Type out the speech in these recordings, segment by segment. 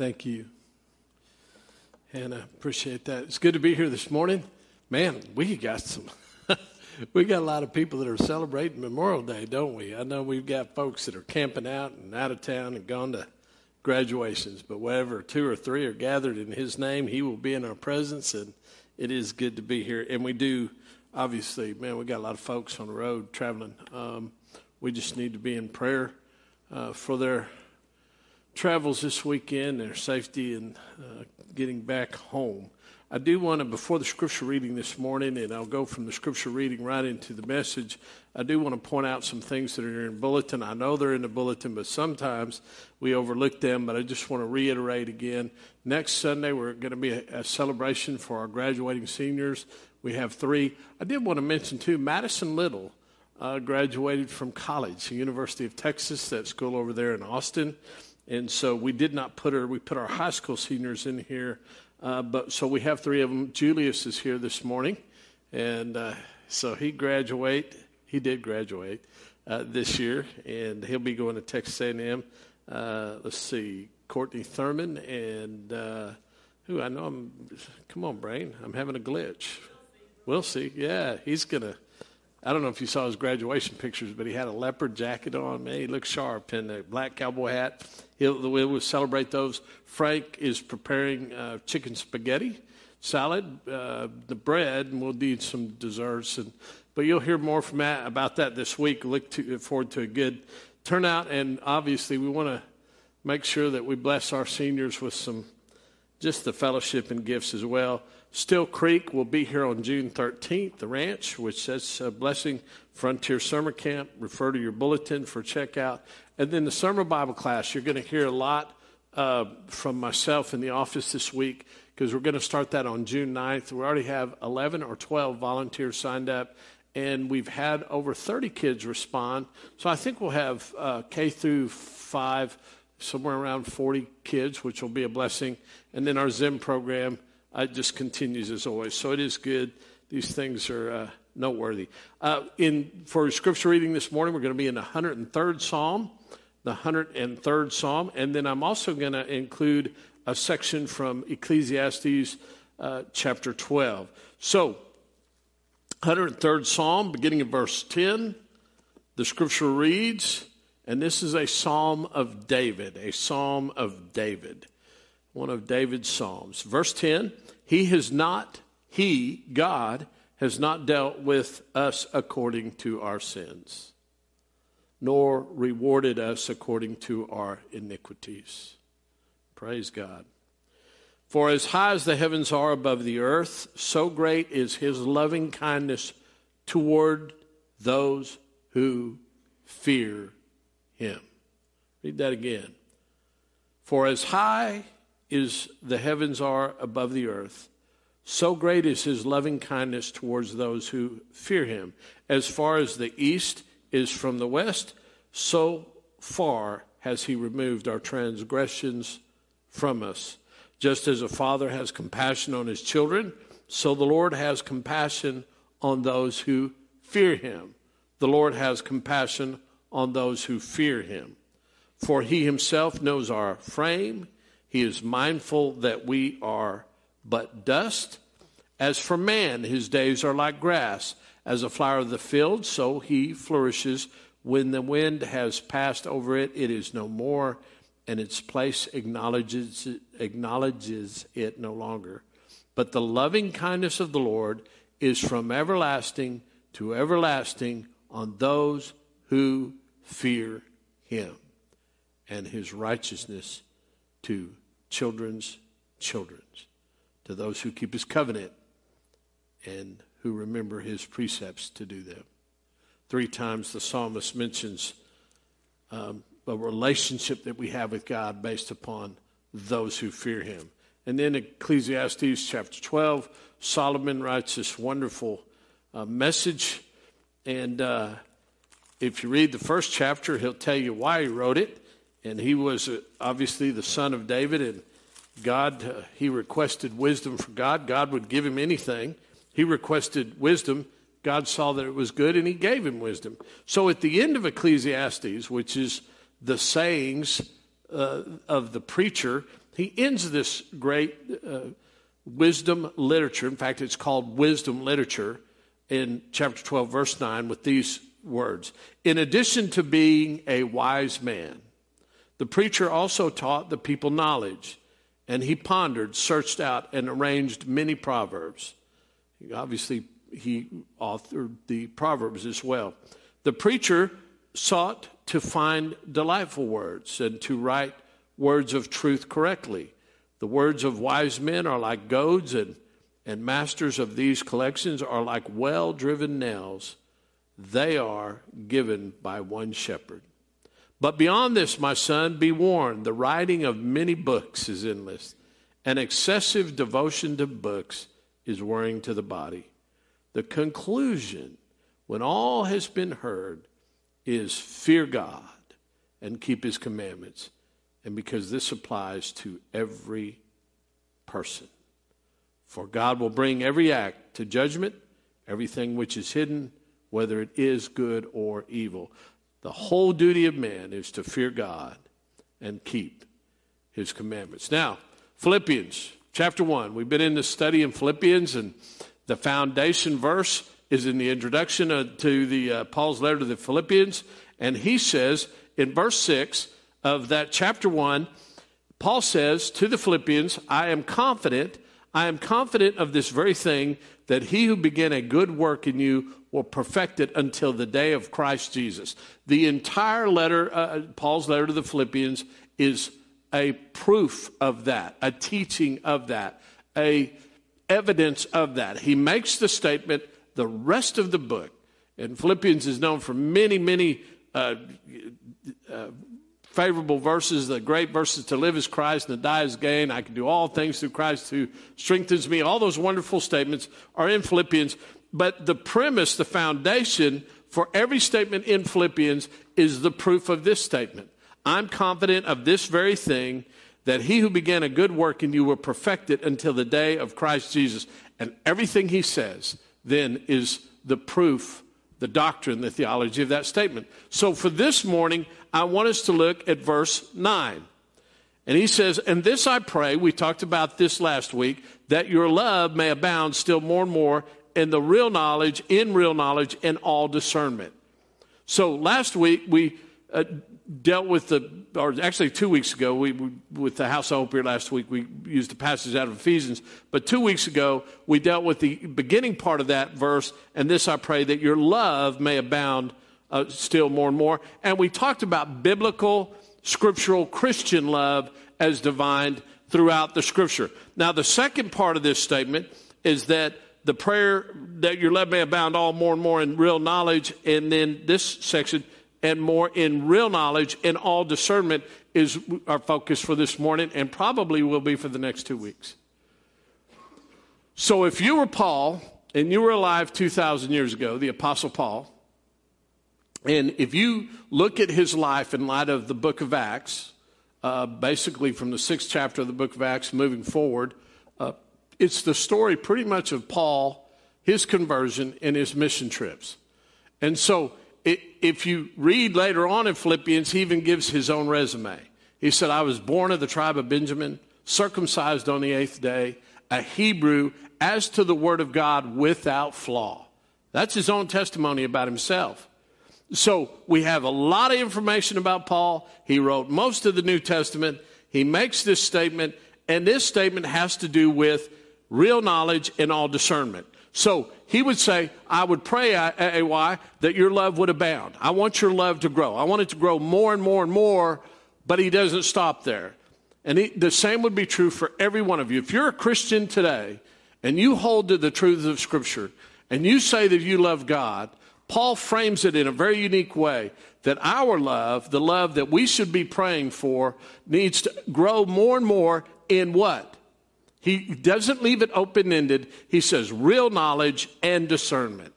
Thank you. Hannah, appreciate that. It's good to be here this morning. Man, we got some, we got a lot of people that are celebrating Memorial Day, don't we? I know we've got folks that are camping out and out of town and gone to graduations, but wherever two or three are gathered in His name, He will be in our presence, and it is good to be here. And we do, obviously, man, we got a lot of folks on the road traveling. Um, we just need to be in prayer uh, for their travels this weekend, their safety, and uh, getting back home. I do want to, before the scripture reading this morning, and I'll go from the scripture reading right into the message, I do want to point out some things that are in bulletin. I know they're in the bulletin, but sometimes we overlook them. But I just want to reiterate again. Next Sunday, we're going to be a, a celebration for our graduating seniors. We have three. I did want to mention, too, Madison Little uh, graduated from college, the University of Texas, that school over there in Austin. And so we did not put her, we put our high school seniors in here. Uh, but so we have three of them. Julius is here this morning. And uh, so he graduate, he did graduate uh, this year, and he'll be going to Texas A&M. Uh, let's see, Courtney Thurman and uh, who I know I'm, come on, Brain, I'm having a glitch. We'll see. Yeah, he's going to I don't know if you saw his graduation pictures, but he had a leopard jacket on. Man, he looked sharp and a black cowboy hat. He'll, we'll celebrate those. Frank is preparing uh, chicken spaghetti salad, uh, the bread, and we'll need some desserts. And but you'll hear more from Matt about that this week. Look to, forward to a good turnout, and obviously we want to make sure that we bless our seniors with some just the fellowship and gifts as well. Still Creek will be here on June 13th, the ranch, which says uh, Blessing Frontier Summer Camp. Refer to your bulletin for checkout. And then the summer Bible class, you're going to hear a lot uh, from myself in the office this week because we're going to start that on June 9th. We already have 11 or 12 volunteers signed up, and we've had over 30 kids respond. So I think we'll have uh, K through 5, somewhere around 40 kids, which will be a blessing. And then our Zim program it just continues as always. So it is good. These things are uh, noteworthy. Uh, in for scripture reading this morning, we're going to be in the 103rd Psalm, the 103rd Psalm, and then I'm also going to include a section from Ecclesiastes uh, chapter 12. So, 103rd Psalm, beginning of verse 10, the scripture reads, and this is a psalm of David, a psalm of David one of David's Psalms. Verse 10 He has not, He, God, has not dealt with us according to our sins, nor rewarded us according to our iniquities. Praise God. For as high as the heavens are above the earth, so great is his loving kindness toward those who fear him. Read that again. For as high is the heavens are above the earth, so great is his loving kindness towards those who fear him. As far as the east is from the west, so far has he removed our transgressions from us. Just as a father has compassion on his children, so the Lord has compassion on those who fear him. The Lord has compassion on those who fear him. For he himself knows our frame. He is mindful that we are but dust. As for man, his days are like grass. As a flower of the field, so he flourishes. When the wind has passed over it, it is no more, and its place acknowledges, acknowledges it no longer. But the loving kindness of the Lord is from everlasting to everlasting on those who fear him, and his righteousness to children's children's, to those who keep his covenant and who remember his precepts to do them. Three times the psalmist mentions um, a relationship that we have with God based upon those who fear him. And then Ecclesiastes chapter 12, Solomon writes this wonderful uh, message. And uh, if you read the first chapter, he'll tell you why he wrote it and he was uh, obviously the son of David, and God, uh, he requested wisdom from God. God would give him anything. He requested wisdom. God saw that it was good, and he gave him wisdom. So at the end of Ecclesiastes, which is the sayings uh, of the preacher, he ends this great uh, wisdom literature. In fact, it's called wisdom literature in chapter 12, verse 9, with these words In addition to being a wise man, the preacher also taught the people knowledge, and he pondered, searched out, and arranged many proverbs. Obviously, he authored the proverbs as well. The preacher sought to find delightful words and to write words of truth correctly. The words of wise men are like goads, and, and masters of these collections are like well driven nails. They are given by one shepherd. But beyond this, my son, be warned the writing of many books is endless, and excessive devotion to books is worrying to the body. The conclusion, when all has been heard, is fear God and keep his commandments. And because this applies to every person. For God will bring every act to judgment, everything which is hidden, whether it is good or evil. The whole duty of man is to fear God and keep his commandments. Now, Philippians chapter 1. We've been in the study in Philippians, and the foundation verse is in the introduction uh, to the uh, Paul's letter to the Philippians, and he says in verse 6 of that chapter 1, Paul says to the Philippians, I am confident, I am confident of this very thing, that he who began a good work in you will perfect it until the day of Christ Jesus. The entire letter, uh, Paul's letter to the Philippians, is a proof of that, a teaching of that, a evidence of that. He makes the statement. The rest of the book, and Philippians is known for many, many uh, uh, favorable verses, the great verses to live as Christ and to die as gain. I can do all things through Christ who strengthens me. All those wonderful statements are in Philippians. But the premise, the foundation for every statement in Philippians is the proof of this statement. I'm confident of this very thing that he who began a good work in you will perfect it until the day of Christ Jesus. And everything he says then is the proof, the doctrine, the theology of that statement. So for this morning, I want us to look at verse 9. And he says, And this I pray, we talked about this last week, that your love may abound still more and more in the real knowledge, in real knowledge, and all discernment. So last week we uh, dealt with the, or actually two weeks ago, we, we, with the House of Hope here last week, we used the passage out of Ephesians. But two weeks ago, we dealt with the beginning part of that verse, and this I pray that your love may abound uh, still more and more. And we talked about biblical, scriptural, Christian love as divined throughout the scripture. Now, the second part of this statement is that the prayer that your love may abound all more and more in real knowledge, and then this section, and more in real knowledge and all discernment is our focus for this morning and probably will be for the next two weeks. So if you were Paul and you were alive 2,000 years ago, the Apostle Paul, and if you look at his life in light of the book of Acts, uh, basically from the sixth chapter of the book of Acts moving forward, it's the story pretty much of Paul, his conversion, and his mission trips. And so if you read later on in Philippians, he even gives his own resume. He said, I was born of the tribe of Benjamin, circumcised on the eighth day, a Hebrew, as to the word of God without flaw. That's his own testimony about himself. So we have a lot of information about Paul. He wrote most of the New Testament. He makes this statement, and this statement has to do with real knowledge and all discernment. So he would say, I would pray, AY, that your love would abound. I want your love to grow. I want it to grow more and more and more, but he doesn't stop there. And he, the same would be true for every one of you. If you're a Christian today and you hold to the truths of Scripture and you say that you love God, Paul frames it in a very unique way that our love, the love that we should be praying for, needs to grow more and more in what? He doesn't leave it open ended. He says real knowledge and discernment.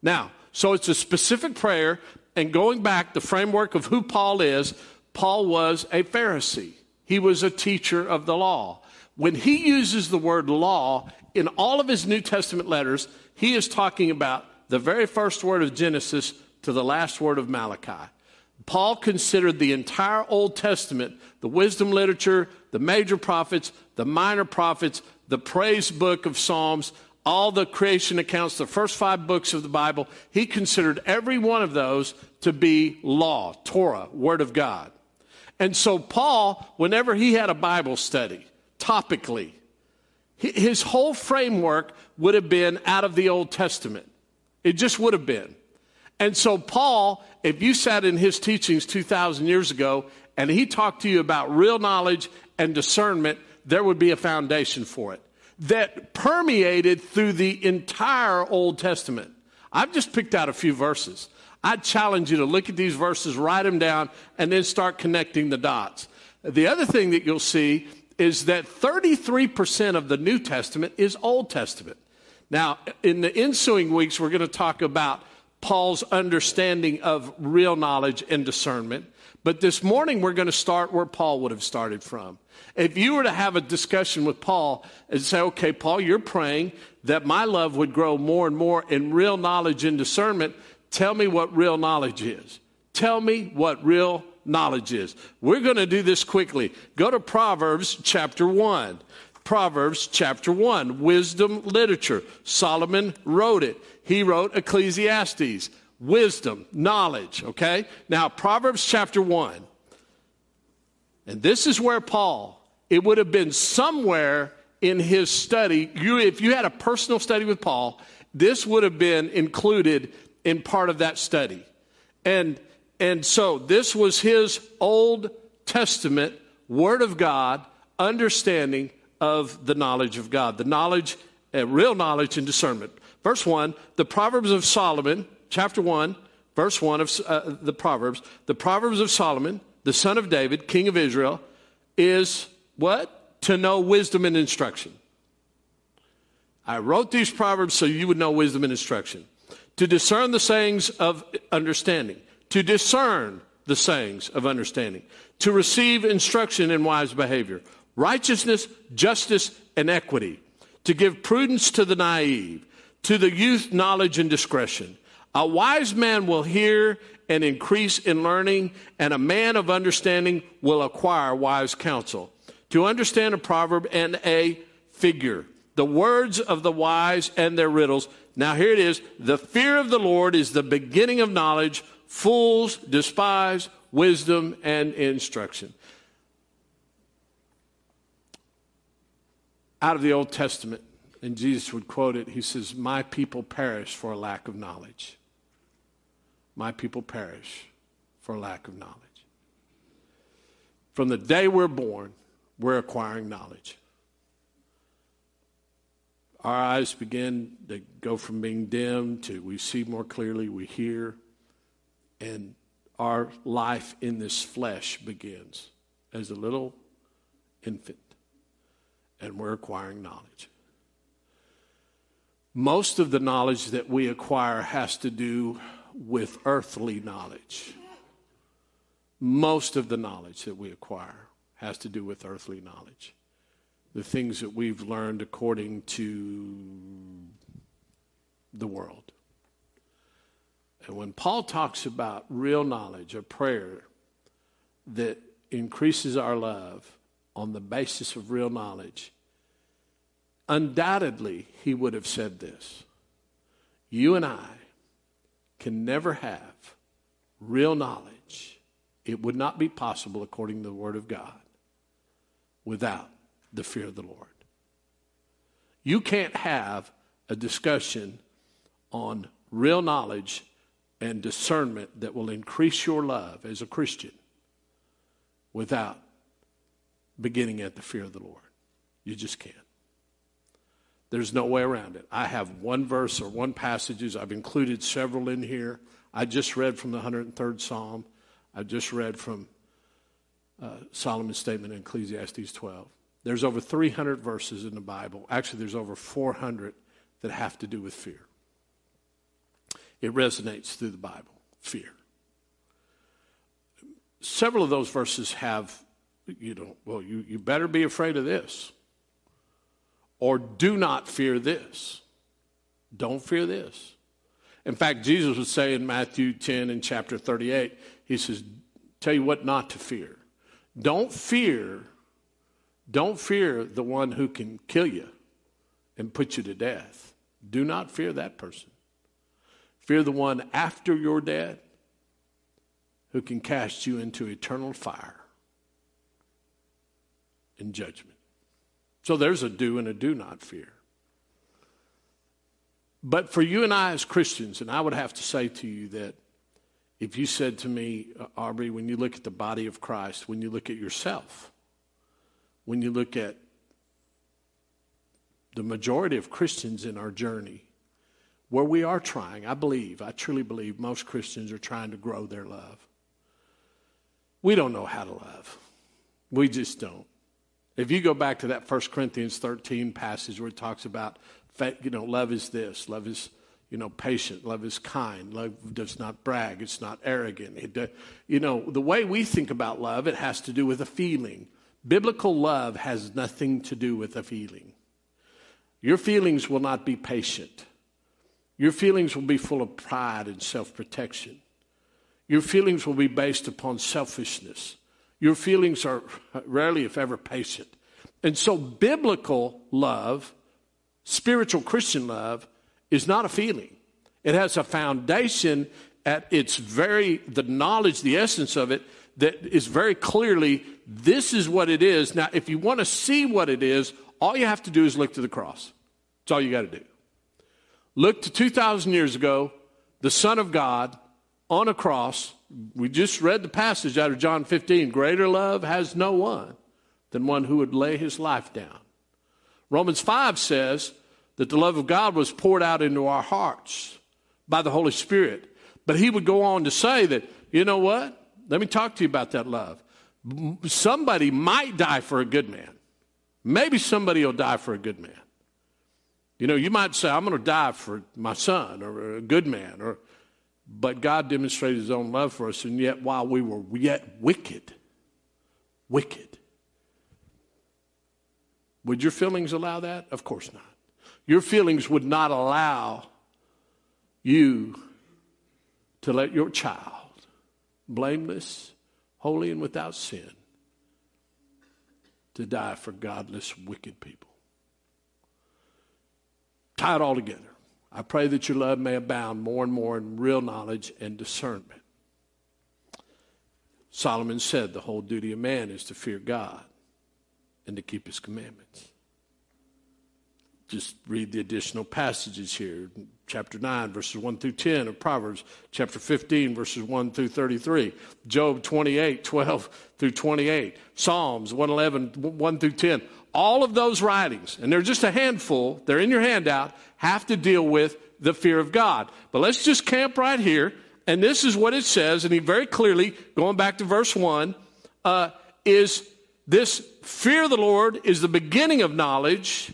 Now, so it's a specific prayer, and going back, the framework of who Paul is, Paul was a Pharisee, he was a teacher of the law. When he uses the word law in all of his New Testament letters, he is talking about the very first word of Genesis to the last word of Malachi. Paul considered the entire Old Testament, the wisdom literature, the major prophets, the minor prophets, the praise book of Psalms, all the creation accounts, the first five books of the Bible, he considered every one of those to be law, Torah, Word of God. And so, Paul, whenever he had a Bible study, topically, his whole framework would have been out of the Old Testament. It just would have been. And so, Paul, if you sat in his teachings 2,000 years ago and he talked to you about real knowledge and discernment, there would be a foundation for it that permeated through the entire Old Testament. I've just picked out a few verses. I challenge you to look at these verses, write them down, and then start connecting the dots. The other thing that you'll see is that 33% of the New Testament is Old Testament. Now, in the ensuing weeks, we're going to talk about Paul's understanding of real knowledge and discernment. But this morning, we're going to start where Paul would have started from. If you were to have a discussion with Paul and say, okay, Paul, you're praying that my love would grow more and more in real knowledge and discernment, tell me what real knowledge is. Tell me what real knowledge is. We're going to do this quickly. Go to Proverbs chapter 1. Proverbs chapter 1, wisdom literature. Solomon wrote it. He wrote Ecclesiastes wisdom, knowledge, okay? Now, Proverbs chapter 1. And this is where Paul, it would have been somewhere in his study. You, if you had a personal study with Paul, this would have been included in part of that study. And, and so this was his Old Testament Word of God understanding of the knowledge of God, the knowledge, uh, real knowledge and discernment. Verse 1 the Proverbs of Solomon chapter 1, verse 1 of uh, the Proverbs, the Proverbs of Solomon, the son of David, king of Israel, is what? To know wisdom and instruction. I wrote these Proverbs so you would know wisdom and instruction. To discern the sayings of understanding. To discern the sayings of understanding. To receive instruction in wise behavior. Righteousness, justice, and equity. To give prudence to the naive. To the youth, knowledge and discretion a wise man will hear and increase in learning, and a man of understanding will acquire wise counsel. To understand a proverb and a figure, the words of the wise and their riddles. Now, here it is the fear of the Lord is the beginning of knowledge. Fools despise wisdom and instruction. Out of the Old Testament, and Jesus would quote it, he says, My people perish for a lack of knowledge my people perish for lack of knowledge. From the day we're born, we're acquiring knowledge. Our eyes begin to go from being dim to we see more clearly, we hear, and our life in this flesh begins as a little infant, and we're acquiring knowledge. Most of the knowledge that we acquire has to do with earthly knowledge. Most of the knowledge that we acquire has to do with earthly knowledge. The things that we've learned according to the world. And when Paul talks about real knowledge, a prayer that increases our love on the basis of real knowledge, undoubtedly he would have said this You and I can never have real knowledge, it would not be possible according to the Word of God without the fear of the Lord. You can't have a discussion on real knowledge and discernment that will increase your love as a Christian without beginning at the fear of the Lord. You just can't. There's no way around it. I have one verse or one passages. I've included several in here. I just read from the 103rd Psalm. I just read from uh, Solomon's statement in Ecclesiastes 12. There's over 300 verses in the Bible. Actually, there's over 400 that have to do with fear. It resonates through the Bible fear. Several of those verses have, you know, well, you, you better be afraid of this or do not fear this. Don't fear this. In fact, Jesus would say in Matthew 10 and chapter 38, He says, Tell you what not to fear. Don't fear, don't fear the one who can kill you and put you to death. Do not fear that person. Fear the one after you're dead who can cast you into eternal fire and judgment. So there's a do and a do not fear. But for you and I as Christians, and I would have to say to you that if you said to me, uh, Aubrey, when you look at the body of Christ, when you look at yourself, when you look at the majority of Christians in our journey, where we are trying, I believe, I truly believe most Christians are trying to grow their love. We don't know how to love. We just don't. If you go back to that 1 Corinthians 13 passage where it talks about you know, love is this. Love is, you know, patient. Love is kind. Love does not brag. It's not arrogant. It, you know, the way we think about love, it has to do with a feeling. Biblical love has nothing to do with a feeling. Your feelings will not be patient. Your feelings will be full of pride and self protection. Your feelings will be based upon selfishness. Your feelings are rarely, if ever, patient. And so, biblical love Spiritual Christian love is not a feeling, it has a foundation at its very, the knowledge, the essence of it, that is very clearly this is what it is. Now, if you want to see what it is, all you have to do is look to the cross. That's all you got to do. Look to 2,000 years ago, the Son of God on a cross. We just read the passage out of John 15 Greater love has no one than one who would lay his life down Romans 5 says that the love of God was poured out into our hearts by the Holy Spirit. But he would go on to say that, you know what? Let me talk to you about that love. Somebody might die for a good man. Maybe somebody will die for a good man. You know, you might say, I'm going to die for my son or a good man, or, but God demonstrated his own love for us, and yet while we were yet wicked, wicked, would your feelings allow that? Of course not. Your feelings would not allow you to let your child, blameless, holy, and without sin, to die for godless, wicked people. Tie it all together. I pray that your love may abound more and more in real knowledge and discernment. Solomon said the whole duty of man is to fear God and to keep his commandments. Just read the additional passages here. Chapter 9, verses 1 through 10 of Proverbs, chapter 15, verses 1 through 33, Job 28, 12 through 28, Psalms 111, 1 through 10. All of those writings, and they're just a handful, they're in your handout, have to deal with the fear of God. But let's just camp right here, and this is what it says, and he very clearly, going back to verse 1, uh, is this fear of the Lord is the beginning of knowledge.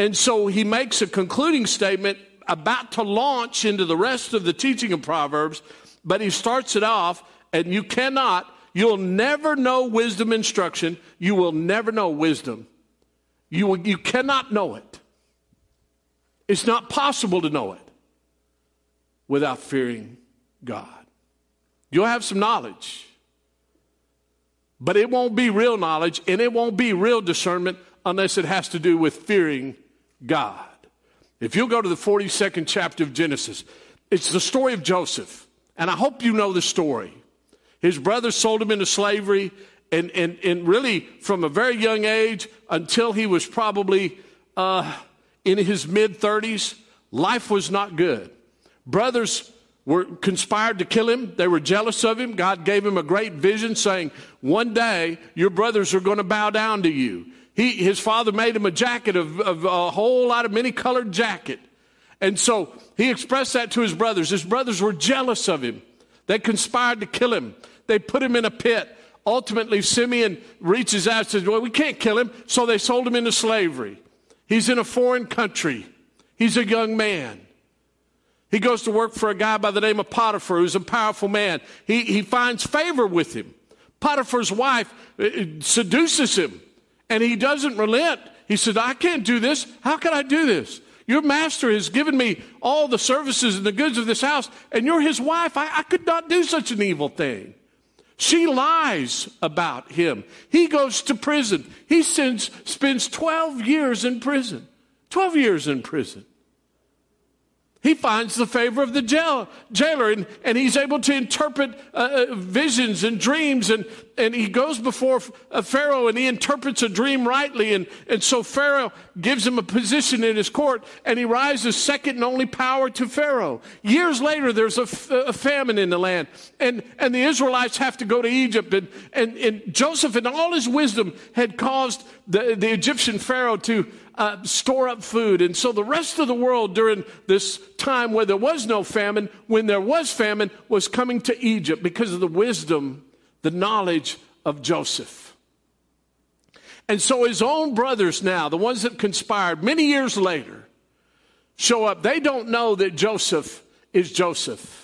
And so he makes a concluding statement about to launch into the rest of the teaching of Proverbs, but he starts it off, and you cannot, you'll never know wisdom instruction. You will never know wisdom. You, will, you cannot know it. It's not possible to know it without fearing God. You'll have some knowledge. But it won't be real knowledge and it won't be real discernment unless it has to do with fearing God. If you'll go to the 42nd chapter of Genesis, it's the story of Joseph. And I hope you know the story. His brothers sold him into slavery, and, and, and really from a very young age until he was probably uh, in his mid 30s, life was not good. Brothers were conspired to kill him. They were jealous of him. God gave him a great vision saying, One day your brothers are going to bow down to you. He, his father made him a jacket of, of a whole lot of many colored jacket. And so he expressed that to his brothers. His brothers were jealous of him. They conspired to kill him. They put him in a pit. Ultimately, Simeon reaches out and says, Well, we can't kill him. So they sold him into slavery. He's in a foreign country. He's a young man. He goes to work for a guy by the name of Potiphar, who's a powerful man. He, he finds favor with him. Potiphar's wife uh, uh, seduces him, and he doesn't relent. He said, I can't do this. How can I do this? Your master has given me all the services and the goods of this house, and you're his wife. I, I could not do such an evil thing. She lies about him. He goes to prison. He sends, spends 12 years in prison. 12 years in prison. He finds the favor of the jail, jailer and, and he's able to interpret uh, uh, visions and dreams. And, and he goes before uh, Pharaoh and he interprets a dream rightly. And, and so Pharaoh gives him a position in his court and he rises second and only power to Pharaoh. Years later, there's a, famine in the land and, and the Israelites have to go to Egypt. And, and, and Joseph, in all his wisdom, had caused the, the Egyptian Pharaoh to uh, store up food. And so the rest of the world during this time where there was no famine, when there was famine, was coming to Egypt because of the wisdom, the knowledge of Joseph. And so his own brothers now, the ones that conspired many years later, show up. They don't know that Joseph is Joseph.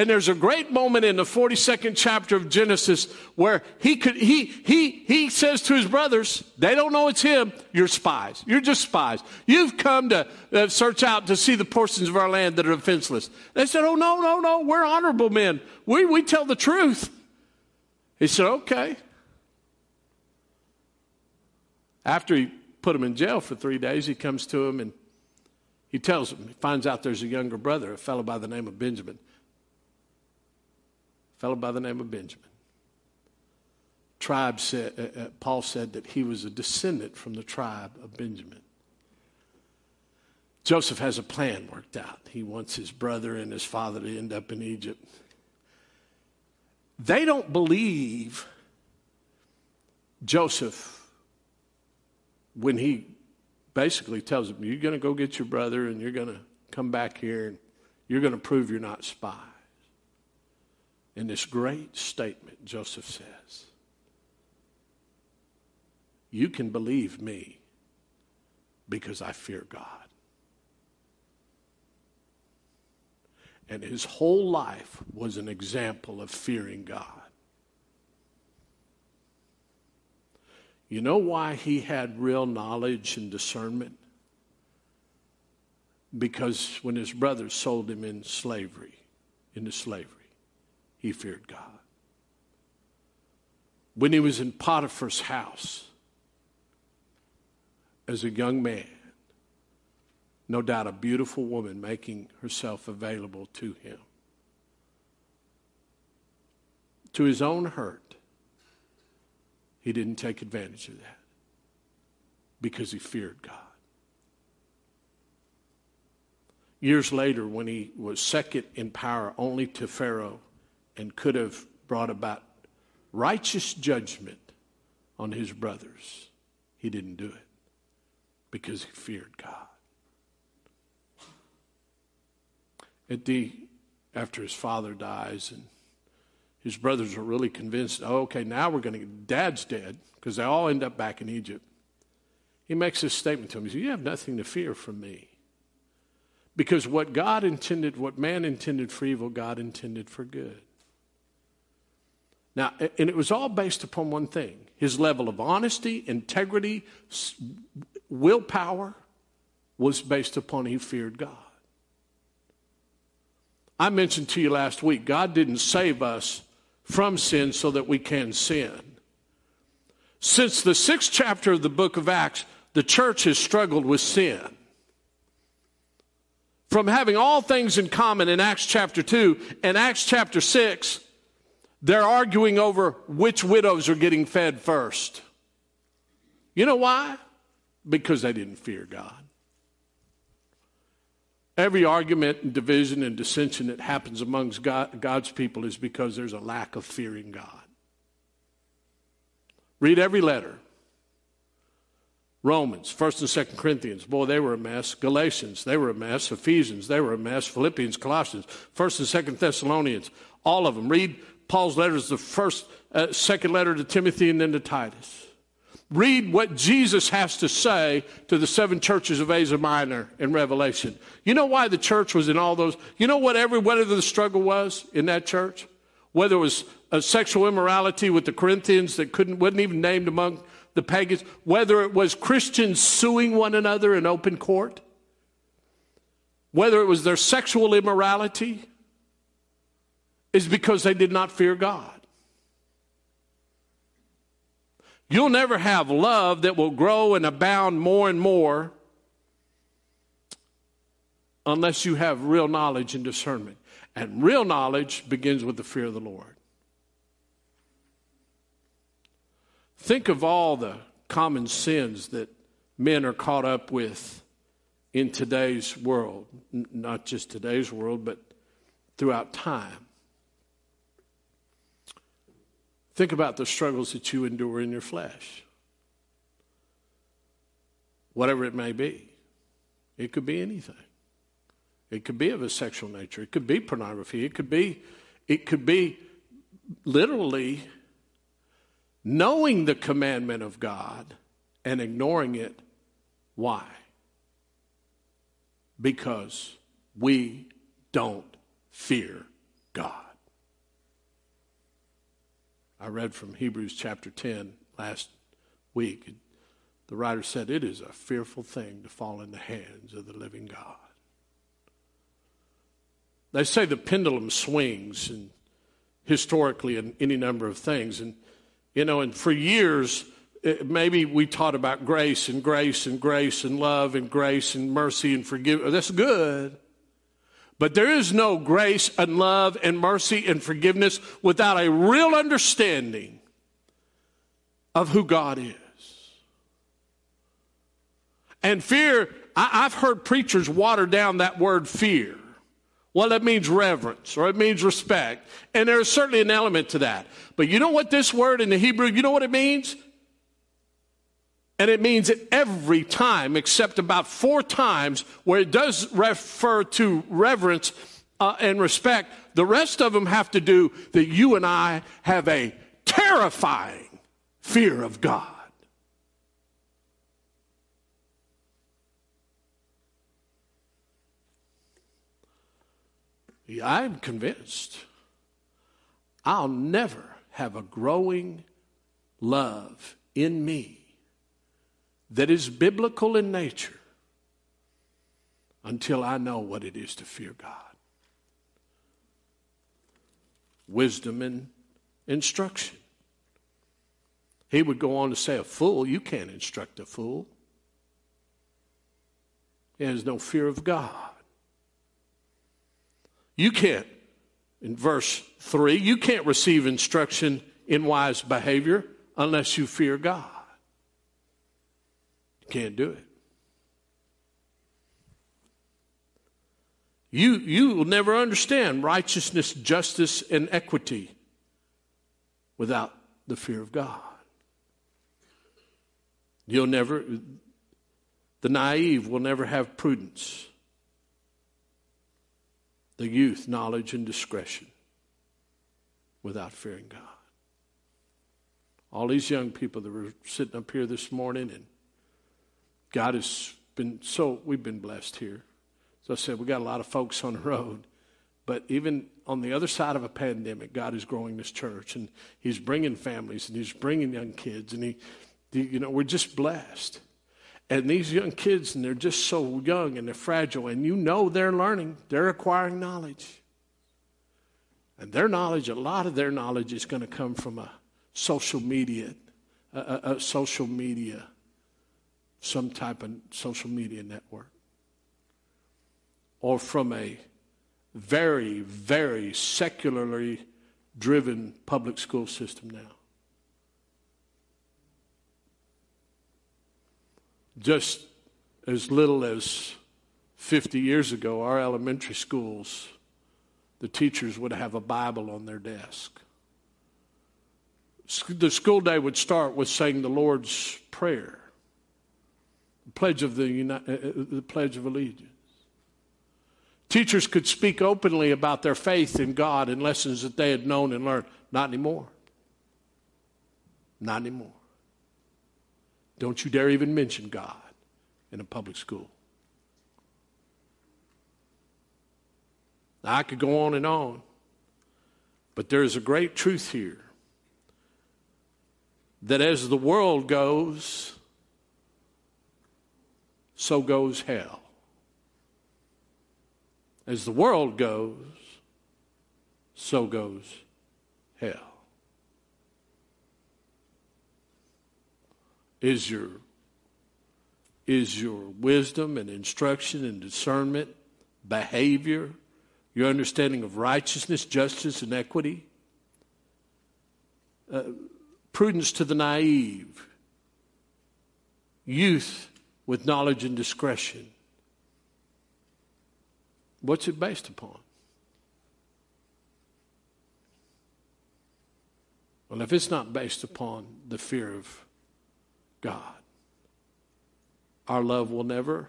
And there's a great moment in the 42nd chapter of Genesis where he could, he, he, he says to his brothers, they don't know it's him, you're spies. You're just spies. You've come to uh, search out to see the portions of our land that are defenseless. They said, oh, no, no, no, we're honorable men. We, we tell the truth. He said, okay. After he put him in jail for three days, he comes to him and he tells him, he finds out there's a younger brother, a fellow by the name of Benjamin fellow by the name of Benjamin. Tribe said, uh, uh, Paul said that he was a descendant from the tribe of Benjamin. Joseph has a plan worked out. He wants his brother and his father to end up in Egypt. They don't believe Joseph when he basically tells them, You're going to go get your brother and you're going to come back here and you're going to prove you're not spies in this great statement, Joseph says, You can believe me because I fear God. And his whole life was an example of fearing God. You know why he had real knowledge and discernment? Because when his brothers sold him in slavery, into slavery, he feared God. When he was in Potiphar's house as a young man, no doubt a beautiful woman making herself available to him. To his own hurt, he didn't take advantage of that because he feared God. Years later, when he was second in power only to Pharaoh, and could have brought about righteous judgment on his brothers. He didn't do it because he feared God. At the after his father dies and his brothers are really convinced, oh, okay, now we're going to dad's dead because they all end up back in Egypt. He makes this statement to him. He says, You have nothing to fear from me. Because what God intended, what man intended for evil, God intended for good. Now, and it was all based upon one thing his level of honesty, integrity, willpower was based upon he feared God. I mentioned to you last week, God didn't save us from sin so that we can sin. Since the sixth chapter of the book of Acts, the church has struggled with sin. From having all things in common in Acts chapter 2 and Acts chapter 6, they're arguing over which widows are getting fed first. You know why? Because they didn't fear God. Every argument and division and dissension that happens amongst God, God's people is because there's a lack of fearing God. Read every letter. Romans, 1st and 2nd Corinthians, boy, they were a mess. Galatians, they were a mess. Ephesians, they were a mess. Philippians, Colossians, 1st and 2nd Thessalonians, all of them. Read Paul's letters, the first, uh, second letter to Timothy and then to Titus. Read what Jesus has to say to the seven churches of Asia Minor in Revelation. You know why the church was in all those? You know what every whether the struggle was in that church? Whether it was a sexual immorality with the Corinthians that couldn't wasn't even named among the pagans, whether it was Christians suing one another in open court, whether it was their sexual immorality, is because they did not fear God. You'll never have love that will grow and abound more and more unless you have real knowledge and discernment. And real knowledge begins with the fear of the Lord. Think of all the common sins that men are caught up with in today's world, not just today's world, but throughout time. Think about the struggles that you endure in your flesh, whatever it may be. It could be anything. It could be of a sexual nature. It could be pornography. It could be, it could be literally knowing the commandment of God and ignoring it. Why? Because we don't fear God. I read from Hebrews chapter 10 last week. The writer said, It is a fearful thing to fall in the hands of the living God. They say the pendulum swings and historically in any number of things. And, you know, and for years, eh, maybe we taught about grace and grace and grace and love and grace and mercy and forgiveness. That's good. But there is no grace and love and mercy and forgiveness without a real understanding of who God is. And fear, I, have heard preachers water down that word fear. Well, that means reverence or it means respect. And there's certainly an element to that. But you know what this word in the Hebrew, you know what it means? And it means it every time, except about four times, where it does refer to reverence uh, and respect. The rest of them have to do that you and I have a terrifying fear of God. I'm convinced I'll never have a growing love in me that is biblical in nature until I know what it is to fear God. Wisdom and instruction. He would go on to say, A fool, you can't instruct a fool. He has no fear of God. You can't, in verse 3, you can't receive instruction in wise behavior unless you fear God. Can't do it. You, you will never understand righteousness, justice, and equity without the fear of God. You'll never, the naive will never have prudence the youth knowledge and discretion without fearing God. All these young people that were sitting up here this morning, and God has been so, we've been blessed here. As I said, we got a lot of folks on the road. But even on the other side of a pandemic, God is growing this church, and He's bringing families, and He's bringing young kids, and He, you know, we're just blessed. And these young kids, and they're just so young and they're fragile, and you know they're learning, they're acquiring knowledge. And their knowledge, a lot of their knowledge is going to come from a social media, a, a, a social media, some type of social media network, or from a very, very secularly driven public school system now. Just as little as 50 years ago, our elementary schools, the teachers would have a Bible on their desk. The school day would start with saying the Lord's Prayer, Pledge of, the, uh, uh, the Pledge of Allegiance. Teachers could speak openly about their faith in God and lessons that they had known and learned. Not anymore. Not anymore. Don't you dare even mention God in a public school. Now, I could go on and on, but there's a great truth here that as the world goes, so goes hell. As the world goes, so goes hell. Is your, is your wisdom and instruction and discernment, behavior, your understanding of righteousness, justice, and equity, uh, prudence to the naive, youth with knowledge and discretion. What's it based upon? Well, if it's not based upon the fear of God, our love will never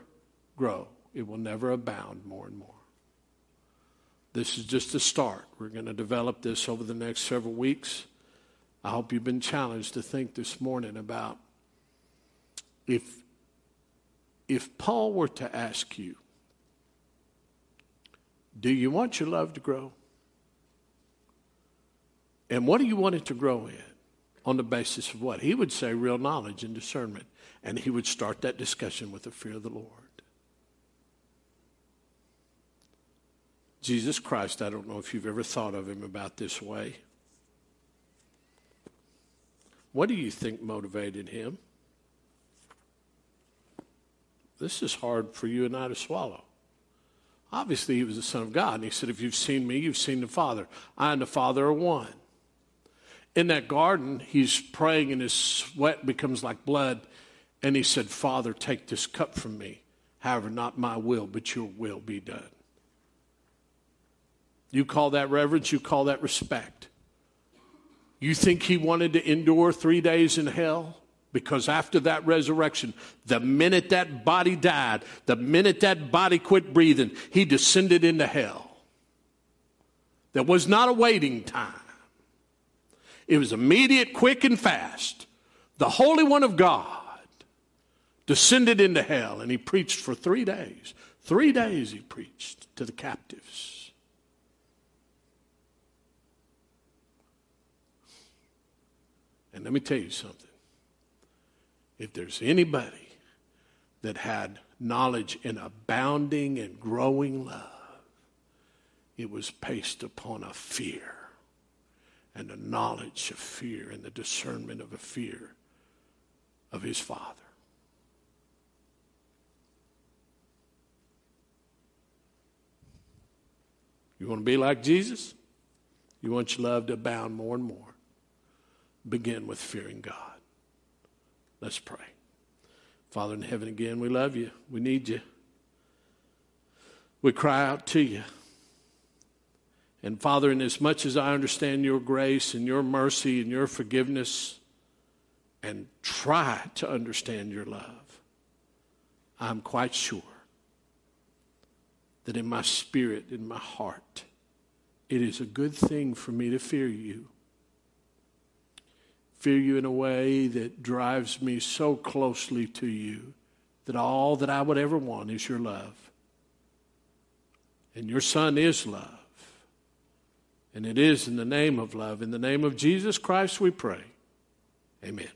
grow. It will never abound more and more. This is just a start. We're going to develop this over the next several weeks. I hope you've been challenged to think this morning about if, if Paul were to ask you, do you want your love to grow? And what do you want it to grow in? On the basis of what? He would say real knowledge and discernment. And he would start that discussion with the fear of the Lord. Jesus Christ, I don't know if you've ever thought of him about this way. What do you think motivated him? This is hard for you and I to swallow. Obviously, he was the Son of God. And he said, If you've seen me, you've seen the Father. I and the Father are one. In that garden, he's praying and his sweat becomes like blood. And he said, Father, take this cup from me. However, not my will, but your will be done. You call that reverence, you call that respect. You think he wanted to endure three days in hell? Because after that resurrection, the minute that body died, the minute that body quit breathing, he descended into hell. There was not a waiting time. It was immediate, quick, and fast. The Holy One of God descended into hell and he preached for three days. Three days he preached to the captives. And let me tell you something. If there's anybody that had knowledge in abounding and growing love, it was based upon a fear and a knowledge of fear and the discernment of a fear of his Father. You want to be like Jesus? You want your love to abound more and more begin with fearing God. Let's pray. Father in heaven, again, we love you. We need you. We cry out to you. And Father, in as much as I understand your grace and your mercy and your forgiveness, and try to understand your love, I'm quite sure that in my spirit, in my heart, it is a good thing for me to fear you fear you in a way that drives me so closely to you that all that I would ever want is your love. And your Son is love. And it is in the name of love. In the name of Jesus Christ we pray. Amen.